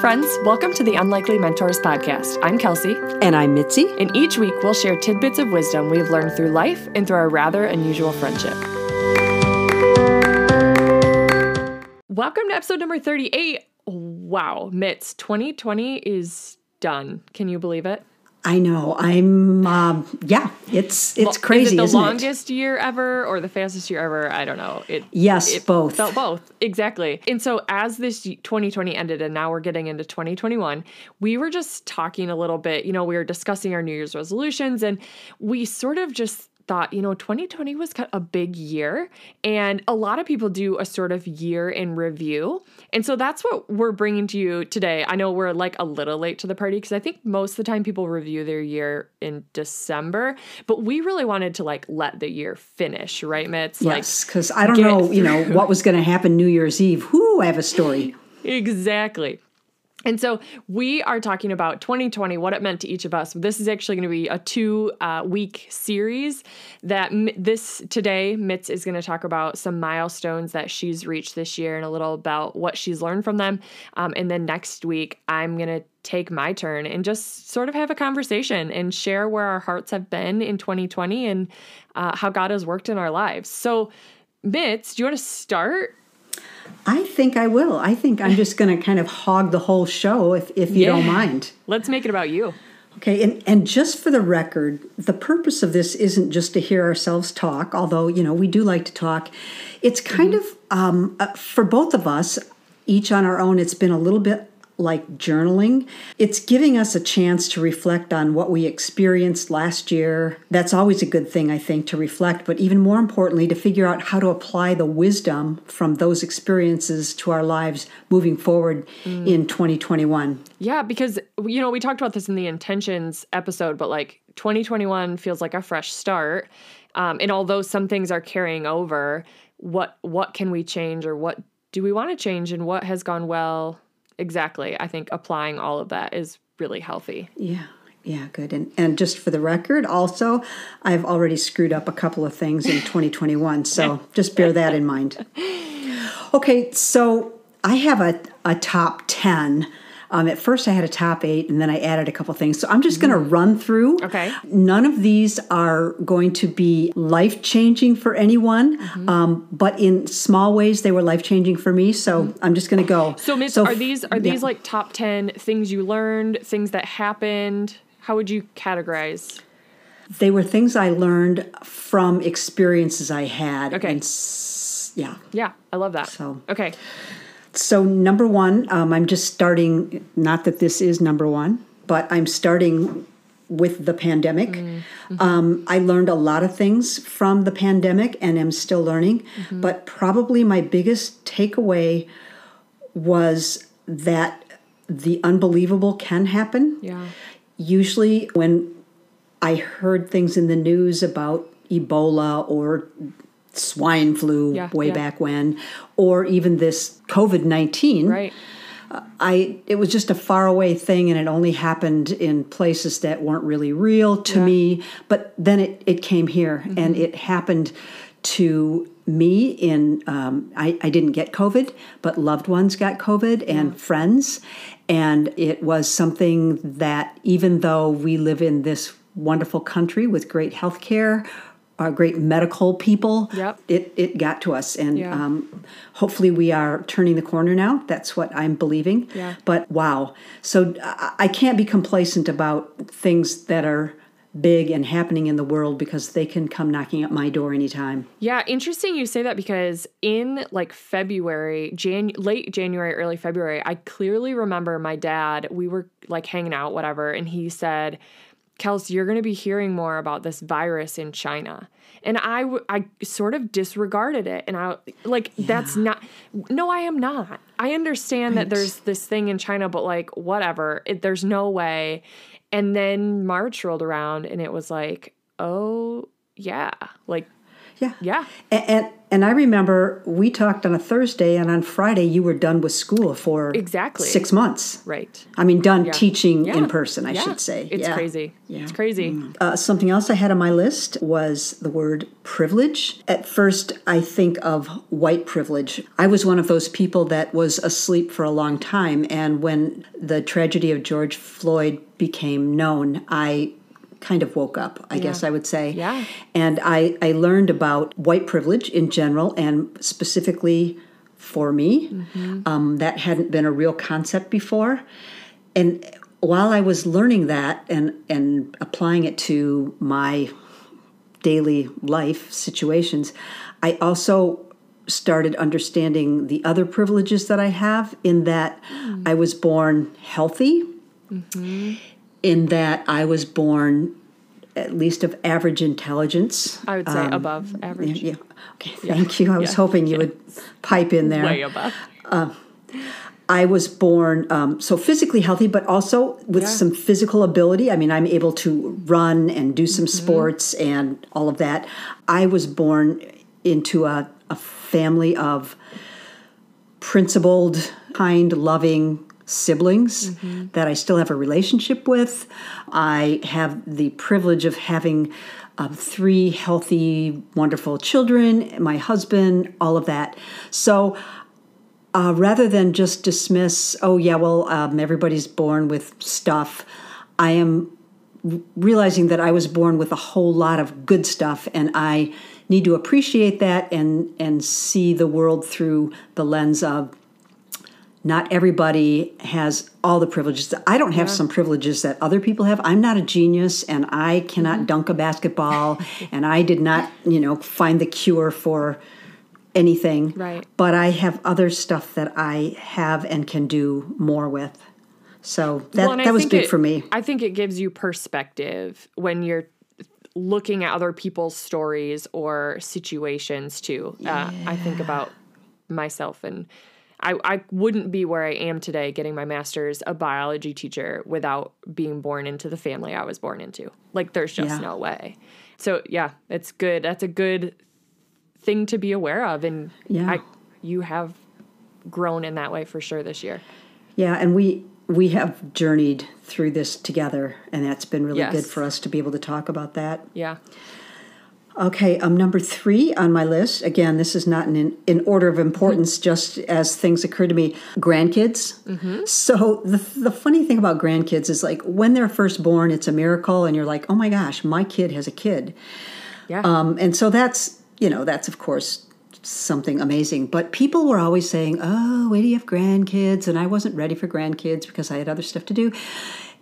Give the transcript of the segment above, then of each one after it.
friends. Welcome to the Unlikely Mentors podcast. I'm Kelsey. And I'm Mitzi. And each week we'll share tidbits of wisdom we've learned through life and through our rather unusual friendship. Welcome to episode number 38. Wow, Mitz, 2020 is done. Can you believe it? I know. I'm. Um, yeah, it's it's crazy. Is it the isn't longest year ever or the fastest year ever? I don't know. It yes, it both. Felt both exactly. And so as this 2020 ended, and now we're getting into 2021, we were just talking a little bit. You know, we were discussing our New Year's resolutions, and we sort of just thought, you know, 2020 was a big year, and a lot of people do a sort of year in review. And so that's what we're bringing to you today. I know we're like a little late to the party because I think most of the time people review their year in December, but we really wanted to like let the year finish, right, Mitz? Yes, because like, I don't know, you know, what was going to happen New Year's Eve. Whoo, I have a story. exactly. And so we are talking about 2020, what it meant to each of us. This is actually going to be a two uh, week series that m- this today, Mitz is going to talk about some milestones that she's reached this year and a little about what she's learned from them. Um, and then next week, I'm going to take my turn and just sort of have a conversation and share where our hearts have been in 2020 and uh, how God has worked in our lives. So, Mitz, do you want to start? I think I will. I think I'm just going to kind of hog the whole show if, if you yeah. don't mind. Let's make it about you. Okay, and, and just for the record, the purpose of this isn't just to hear ourselves talk, although, you know, we do like to talk. It's kind mm-hmm. of, um, uh, for both of us, each on our own, it's been a little bit like journaling. It's giving us a chance to reflect on what we experienced last year. That's always a good thing, I think, to reflect, but even more importantly, to figure out how to apply the wisdom from those experiences to our lives moving forward mm. in 2021. Yeah, because, you know, we talked about this in the intentions episode, but like 2021 feels like a fresh start. Um, and although some things are carrying over, what what can we change or what do we want to change and what has gone well exactly. I think applying all of that is really healthy. Yeah. Yeah, good. And and just for the record, also, I've already screwed up a couple of things in 2021, so just bear that in mind. Okay, so I have a, a top 10 um, at first, I had a top eight, and then I added a couple things. So I'm just going to mm-hmm. run through. Okay. None of these are going to be life changing for anyone, mm-hmm. um, but in small ways, they were life changing for me. So mm-hmm. I'm just going to go. So, Miss, so, are these are yeah. these like top ten things you learned, things that happened? How would you categorize? They were things I learned from experiences I had. Okay. And, yeah. Yeah, I love that. So okay. So, number one, um, I'm just starting, not that this is number one, but I'm starting with the pandemic. Mm-hmm. Um, I learned a lot of things from the pandemic and am still learning, mm-hmm. but probably my biggest takeaway was that the unbelievable can happen. Yeah. Usually, when I heard things in the news about Ebola or swine flu yeah, way yeah. back when, or even this COVID nineteen. Right. Uh, I it was just a far away thing, and it only happened in places that weren't really real to yeah. me. But then it it came here, mm-hmm. and it happened to me in um, I, I didn't get covid but loved ones got covid and friends and it was something that even though we live in this wonderful country with great health care our great medical people. Yep. It, it got to us. And yeah. um, hopefully we are turning the corner now. That's what I'm believing. Yeah. But wow. So I, I can't be complacent about things that are big and happening in the world because they can come knocking at my door anytime. Yeah, interesting you say that because in like February, Jan late January, early February, I clearly remember my dad, we were like hanging out whatever and he said Kels, you're going to be hearing more about this virus in China. And I, w- I sort of disregarded it. And I, like, yeah. that's not, no, I am not. I understand right. that there's this thing in China, but like, whatever, it, there's no way. And then March rolled around and it was like, oh, yeah. Like, yeah. Yeah. And, and And I remember we talked on a Thursday, and on Friday you were done with school for Exactly. six months. Right. I mean, done teaching Yeah. in person, I Yeah. should say. It's Yeah. crazy. Yeah. It's crazy. Uh, something else I had on my list was the word privilege. At first, I think of white privilege. I was one of those people that was asleep for a long time, and when the tragedy of George Floyd became known, I kind of woke up, I guess I would say. Yeah. And I, I learned about white privilege in general and specifically for me. Mm-hmm. Um, that hadn't been a real concept before. And while I was learning that and, and applying it to my daily life situations, I also started understanding the other privileges that I have in that hmm. I was born healthy, mm-hmm. In that I was born at least of average intelligence. I would say above average. Um, Yeah. Okay. Thank you. I was hoping you would pipe in there. Way above. I was born um, so physically healthy, but also with Yeah. some physical ability. I mean, I'm able to run and do some Mm-hmm. sports and all of that. I was born into a, a family of principled, kind, loving siblings Mm-hmm. that I still have a relationship with. I have the privilege of having uh, three healthy, wonderful children, my husband, all of that. So uh, rather than just dismiss, oh, yeah, well, um, everybody's born with stuff, I am realizing that I was born with a whole lot of good stuff, and I need to appreciate that and, and see the world through the lens of not everybody has all the privileges. I don't have some privileges that other people have. I'm not a genius and I cannot dunk a basketball and I did not, you know, find the cure for anything. Right. But I have other stuff that I have and can do more with. So that, Well, that was big it- for me. I think it gives you perspective when you're looking at other people's stories or situations too. Uh, I think about myself and I, I wouldn't be where I am today getting my master's a biology teacher without being born into the family I was born into. Like there's just Yeah. no way. So yeah, it's good. That's a good thing to be aware of and Yeah. I you have grown in that way for sure this year. Yeah, and we we have journeyed through this together and that's been really good for us to be able to talk about that. Yeah. Okay, um, number three on my list. Again, this is not in in order of importance, just as things occur to me. Grandkids. So the the funny thing about grandkids is like when they're first born, it's a miracle, and you're like, oh my gosh, my kid has a kid. Yeah. Um, and so that's you know that's of course something amazing. But people were always saying, "Oh, wait till you have grandkids," and I wasn't ready for grandkids because I had other stuff to do.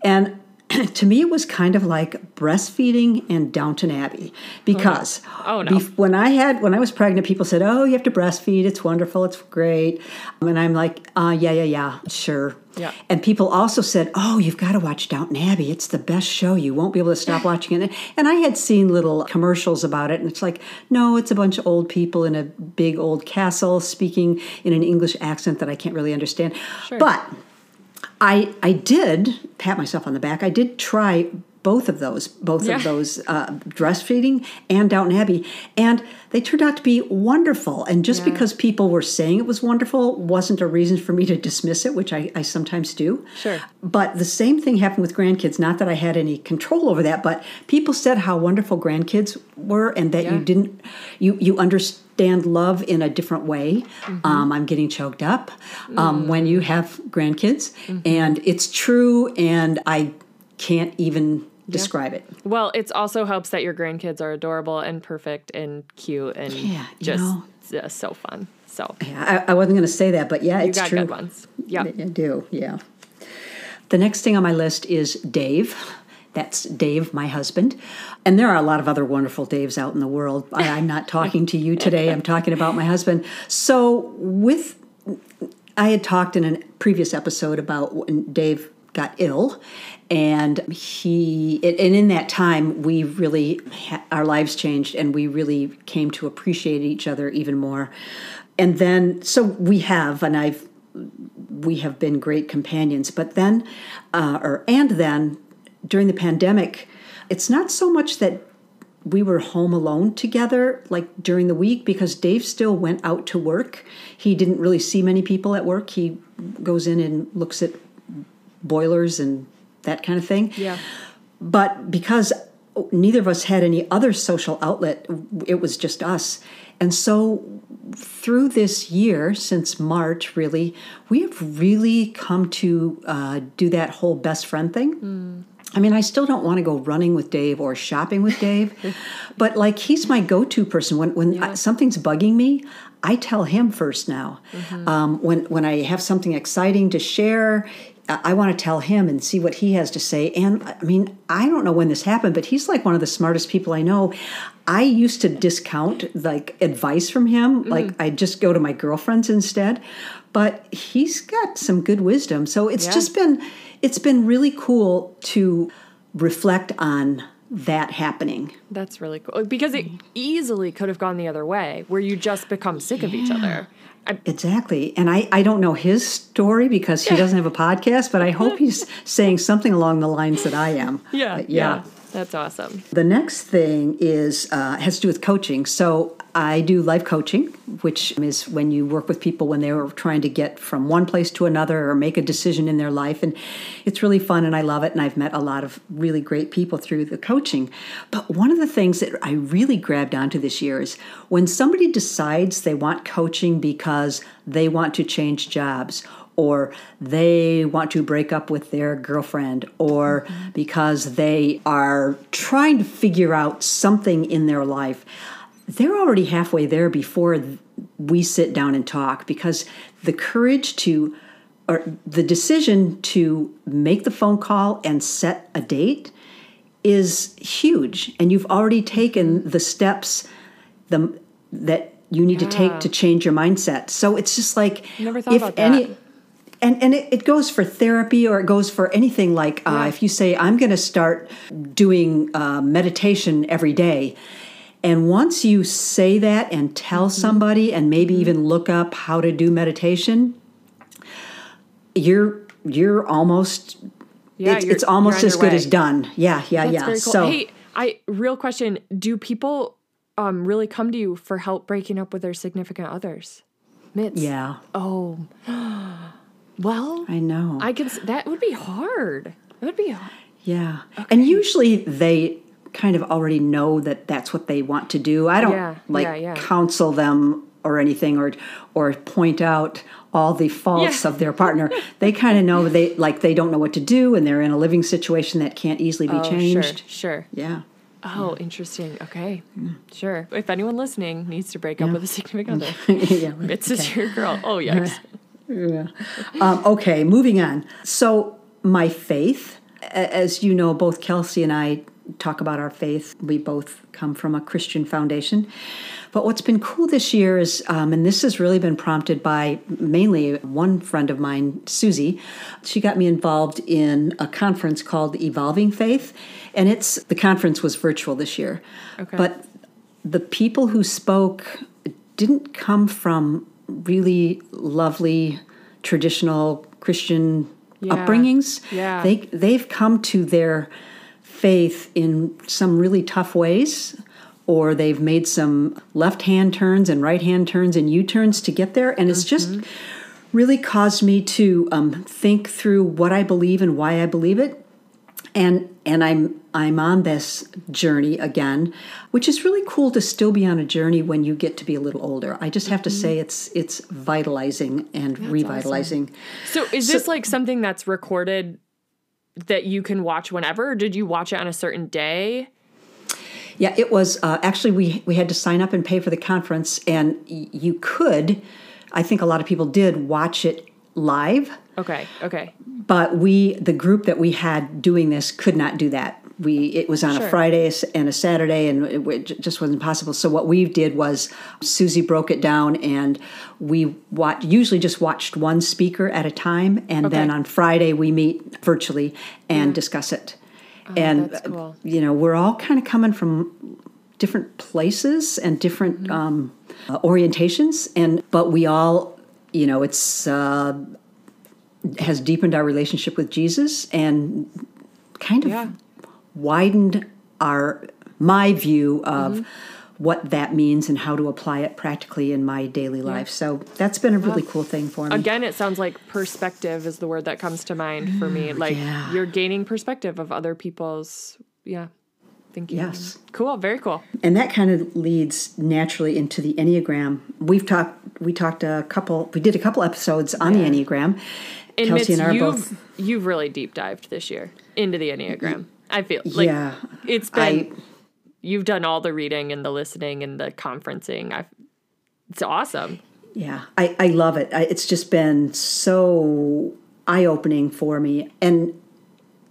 And to me, it was kind of like breastfeeding and Downton Abbey because Oh, no. bef- when I had when I was pregnant, people said, "Oh, you have to breastfeed. It's wonderful. It's great." And I'm like, uh, "Yeah, yeah, yeah, sure." Yeah. And people also said, "Oh, you've got to watch Downton Abbey. It's the best show. You won't be able to stop watching it." And I had seen little commercials about it, and it's like, no, it's a bunch of old people in a big old castle speaking in an English accent that I can't really understand. Sure. But I I did pat myself on the back. I did try both of those, both Yeah. of those uh, breastfeeding and Downton Abbey, and they turned out to be wonderful. And just Yeah. because people were saying it was wonderful wasn't a reason for me to dismiss it, which I, I sometimes do. Sure. But the same thing happened with grandkids. Not that I had any control over that, but people said how wonderful grandkids were, and that you didn't you you understand love in a different way. Mm-hmm. Um, I'm getting choked up um, Mm. when you have grandkids, Mm-hmm. and it's true, and I can't even describe it. Well, it also helps that your grandkids are adorable and perfect and cute and Yeah, just know. so fun. So Yeah, I, I wasn't going to say that, but yeah, you it's got true. good ones. Yeah. I do, yeah. The next thing on my list is Dave. That's Dave, my husband. And there are a lot of other wonderful Daves out in the world. I'm not talking to you today, I'm talking about my husband. So, with, I had talked in a previous episode about when Dave got ill. And he, and in that time, we really, our lives changed and we really came to appreciate each other even more. And then, so we have, and I've, we have been great companions. But then, uh, or and then, during the pandemic, it's not so much that we were home alone together like during the week because Dave still went out to work. He didn't really see many people at work. He goes in and looks at boilers and that kind of thing. Yeah. But because neither of us had any other social outlet, it was just us. And so through this year, since March, really, we have really come to uh, do that whole best friend thing. I mean, I still don't want to go running with Dave or shopping with Dave, but like he's my go-to person when when I, something's bugging me. I tell him first now. Um, when when I have something exciting to share, I, I want to tell him and see what he has to say. And I mean, I don't know when this happened, but he's like one of the smartest people I know. I used to discount like advice from him, like I'd just go to my girlfriends instead. But he's got some good wisdom, so it's Yeah. just been it's been really cool to reflect on that happening. That's really cool because it easily could have gone the other way, where you just become sick of each other. Exactly. And I, I don't know his story because he doesn't have a podcast, but I hope he's saying something along the lines that I am. yeah, But yeah, that's awesome. The next thing is uh, has to do with coaching. So I do life coaching, which is when you work with people when they're trying to get from one place to another or make a decision in their life, and it's really fun and I love it. And I've met a lot of really great people through the coaching. But one of the things that I really grabbed onto this year is when somebody decides they want coaching because they want to change jobs or they want to break up with their girlfriend, or because they are trying to figure out something in their life, they're already halfway there before we sit down and talk because the courage to or the decision to make the phone call and set a date is huge and you've already taken the steps the, that you need to take to change your mindset. So it's just like if any that. And and it, it goes for therapy or it goes for anything like uh, Yeah. if you say i'm going to start doing uh, meditation every day and once you say that and tell Mm-hmm. somebody and maybe even look up how to do meditation you're you're almost Yeah, it's, you're- it's almost as good way. as done yeah yeah That's yeah very cool. so hey, I real question: Do people um really come to you for help breaking up with their significant others? Mitz. yeah Oh. Well, i know I can. s- That would be hard. It would be. hard. Yeah. And usually they kind of already know that that's what they want to do. I don't Yeah, like yeah, yeah. counsel them or anything or or point out all the faults of their partner. they kind of know they like they don't know what to do and they're in a living situation that can't easily be Oh, changed. sure, sure. Yeah. Oh, interesting. Okay, sure. If anyone listening needs to break up with a significant other, yeah. right. Mitz is your girl. Oh, yikes. Yeah. Um, okay, moving on. So, my faith, as you know, both Kelsey and I talk about our faith. We both come from a Christian foundation. But what's been cool this year is, um, and this has really been prompted by mainly one friend of mine, Susie. She got me involved in a conference called Evolving Faith, and it's the conference was virtual this year. Okay. But the people who spoke didn't come from really lovely traditional Christian Yeah. upbringings. Yeah. They they've come to their faith in some really tough ways or they've made some left-hand turns and right-hand turns and U-turns to get there and it's just Mm-hmm. really caused me to um, think through what I believe and why I believe it and and I'm I'm on this journey again, which is really cool to still be on a journey when you get to be a little older. I just have to say it's it's vitalizing and revitalizing. So, is this like something that's recorded that you can watch whenever, or did you watch it on a certain day? Yeah, it was uh, actually we we had to sign up and pay for the conference, and y- you could, I think a lot of people did watch it live, Okay, okay. but we the group that we had doing this could not do that. We it was on Sure. a Friday and a Saturday, and it, it just wasn't possible. So what we did was Susie broke it down, and we watch, usually just watched one speaker at a time, and then on Friday we meet virtually and discuss it. and Oh, that's cool. you know we're all kind of coming from different places and different Mm-hmm. um, uh, orientations, and but we all you know it's. Uh, has deepened our relationship with Jesus and kind of Yeah. widened our my view of mm-hmm. what that means and how to apply it practically in my daily life. So that's been a really cool thing for me. Again, it sounds like perspective is the word that comes to mind for me. Like yeah. you're gaining perspective of other people's, yeah, thinking. Yes. Cool. Very cool. and that kind of leads naturally into the enneagram we've talked we talked a couple we did a couple episodes on the enneagram And kelsey Mitz, and i are you've, both you've really deep dived this year into the Enneagram. I feel like yeah it's been, I- you've done all the reading and the listening and the conferencing. I, it's awesome. yeah i, I love it I, it's just been so eye-opening for me and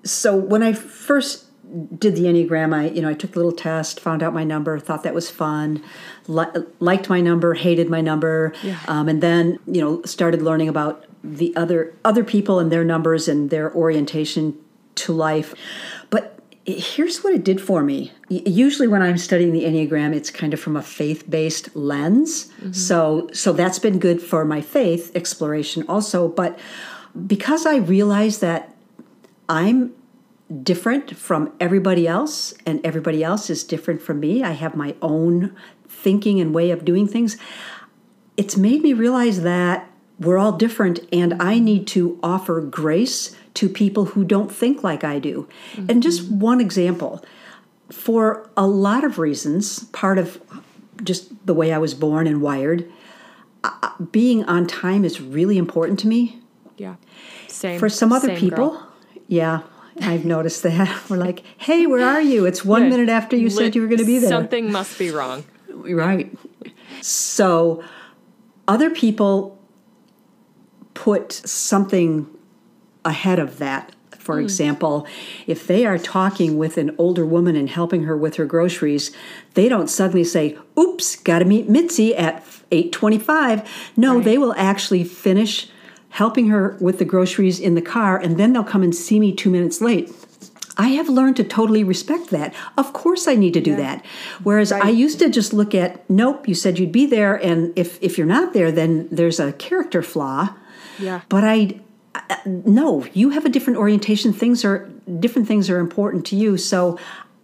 so when i first did the enneagram. I you know i took a little test found out my number thought that was fun li- liked my number hated my number um, and then you know started learning about the other other people and their numbers and their orientation to life. But here's what it did for me. Usually when i'm studying the enneagram it's kind of from a faith-based lens. So so that's been good for my faith exploration also. But because i realized that i'm different from everybody else and everybody else is different from me i have my own thinking and way of doing things it's made me realize that we're all different and I need to offer grace to people who don't think like I do. And just one example for a lot of reasons, part of just the way I was born and wired, uh, being on time is really important to me. Yeah. Same. For some other people, girl. yeah, I've noticed that. We're like, hey, where are you? It's one minute after you said you were going to be there. Something must be wrong. Right. So other people put something ahead of that. For hmm. example, if they are talking with an older woman and helping her with her groceries, they don't suddenly say, "Oops, got to meet Mitzi at 8:25." No, they will actually finish helping her with the groceries in the car and then they'll come and see me 2 minutes late. I have learned to totally respect that. Of course I need to do that. Whereas I used to just look at, nope, you said you'd be there and if if you're not there then there's a character flaw. Yeah. But I uh, no, you have a different orientation. Things are different things are important to you. So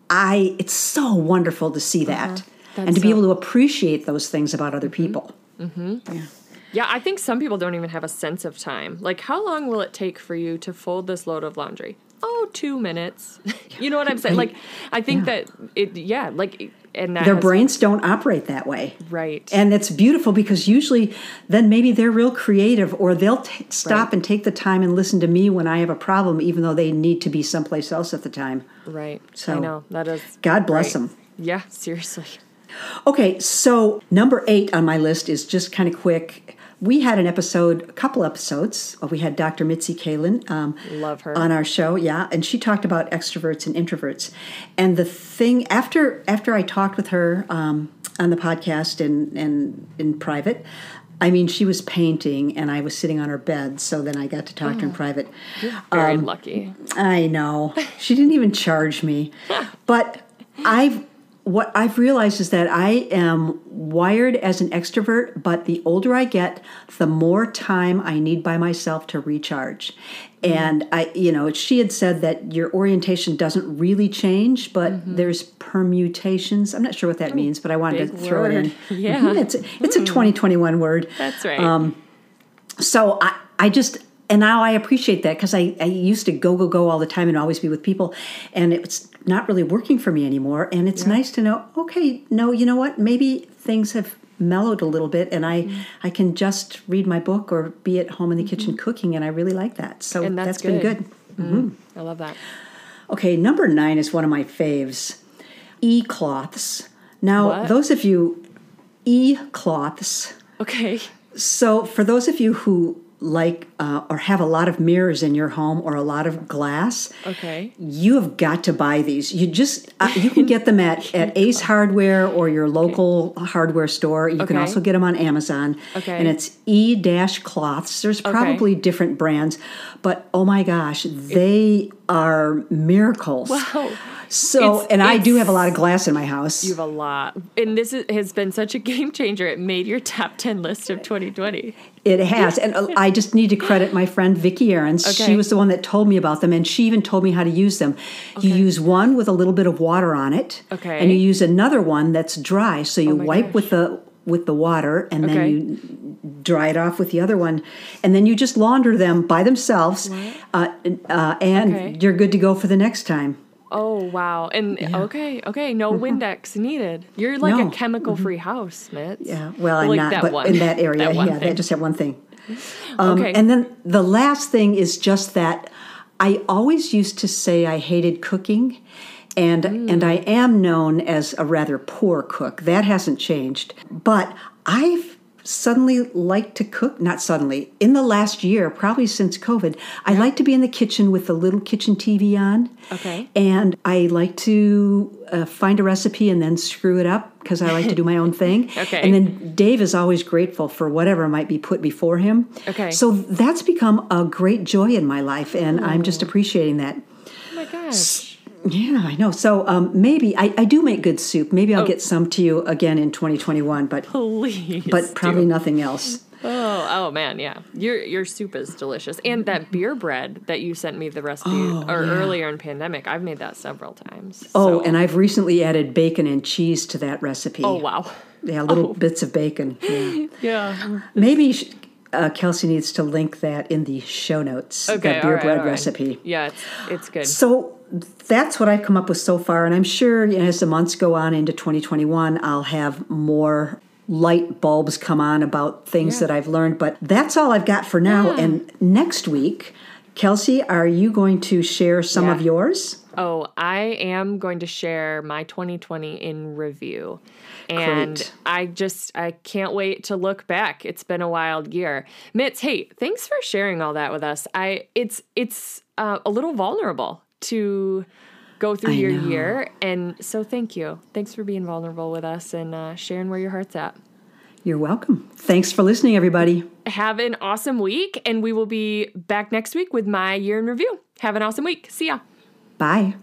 I it's so wonderful to see that uh-huh. and That's to be able to appreciate those things about other mm-hmm. people. Mm-hmm. Yeah, I think some people don't even have a sense of time. Like, how long will it take for you to fold this load of laundry? Oh, two minutes. you know what I'm saying? Like, I think that it, yeah, like, and that Their brains don't operate that way. right? And it's beautiful because usually then maybe they're real creative or they'll t- stop Right. and take the time and listen to me when I have a problem, even though they need to be someplace else at the time. right. So, I know that is. God bless right. them. Yeah, seriously. Okay, so number eight on my list is just kind of quick. We had an episode, a couple episodes. We had Dr. Mitzi Kalin um, Love her. on our show, yeah, and she talked about extroverts and introverts. And the thing after after I talked with her um, on the podcast and and in private, I mean, she was painting and I was sitting on her bed, so then I got to talk to her in private. Very Um, lucky. I know. She didn't even charge me. But I've what I've realized is that I am wired as an extrovert, but the older I get, the more time I need by myself to recharge. And I, you know, she had said that your orientation doesn't really change, but there's permutations. I'm not sure what that means, but I wanted to throw it in. word. Yeah. Mhm, It's, it's a 2021 word That's right. um, so I, I just and now I appreciate that because I, I used to go go go all the time and always be with people and it's not really working for me anymore and it's nice to know okay no you know what maybe things have mellowed a little bit and I Mm-hmm. I can just read my book or be at home in the kitchen mm-hmm. cooking and I really like that so And that's been good. good mm. mm-hmm. I love that. Okay, number nine is one of my faves. E cloths. Now, What? those of you, e cloths. Okay. So, for those of you who like uh, or have a lot of mirrors in your home or a lot of glass, Okay. you have got to buy these. You just uh, you can get them at, at Ace Hardware or your local hardware store. You can also get them on Amazon. Okay. And it's E dash cloths. There's probably different brands, but oh my gosh, they are miracles. Wow. So, It's- and I do have a lot of glass in my house. You have a lot. And this is, has been such a game changer. It made your top 10 list of 2020. It has. And uh, I just need to credit my friend Vicki Ahrens. Okay. She was the one that told me about them, and she even told me how to use them. You use one with a little bit of water on it. Okay. And you use another one that's dry. So you my wipe gosh. with the with the water and Okay. then you dry it off with the other one and then you just launder them by themselves uh, uh, and Okay. you're good to go for the next time Oh, wow. And okay, okay. No mm-hmm. Windex needed. You're like No. a chemical free mm-hmm. house, Mitz. yeah well i'm Like not but one. in that area That yeah they just have one thing Um, okay. And then the last thing is just that I always used to say I hated cooking. And mm. and I am known as a rather poor cook. That hasn't changed. But I've suddenly like to cook, not suddenly, in the last year, probably since COVID, I like to be in the kitchen with the little kitchen TV on. Okay. And I like to uh, find a recipe and then screw it up because I like to do my own thing. Okay. And then Dave is always grateful for whatever might be put before him. Okay. So that's become a great joy in my life, and I'm just appreciating that. oh my gosh. Yeah, I know. So um, maybe I, I do make good soup. Maybe I'll Oh. get some to you again in 2021, but Please. but probably do. nothing else. Oh, oh man, yeah. Your your soup is delicious. And that beer bread that you sent me the recipe or earlier in pandemic, I've made that several times. Oh, So- and I've recently added bacon and cheese to that recipe. Oh wow. Yeah, little Oh. bits of bacon. Yeah. Yeah. Maybe uh, Kelsey needs to link that in the show notes. Okay. that beer right, bread right. recipe. Yeah, it's it's good. So that's what I've come up with so far, and I'm sure you know, as the months go on into 2021, I'll have more light bulbs come on about things Yeah. that I've learned. But that's all I've got for now. Yeah. And next week, Kelsey, are you going to share some of yours? Oh, I am going to share my 2020 in review. And Great. I just I can't wait to look back. It's been a wild year. Mitz, hey, thanks for sharing all that with us. I it's it's uh, a little vulnerable to go through I your know. year and so thank you. Thanks for being vulnerable with us and uh, sharing where your heart's at. You're welcome. Thanks for listening, everybody. Have an awesome week and we will be back next week with my year in review. Have an awesome week. See ya. Bye.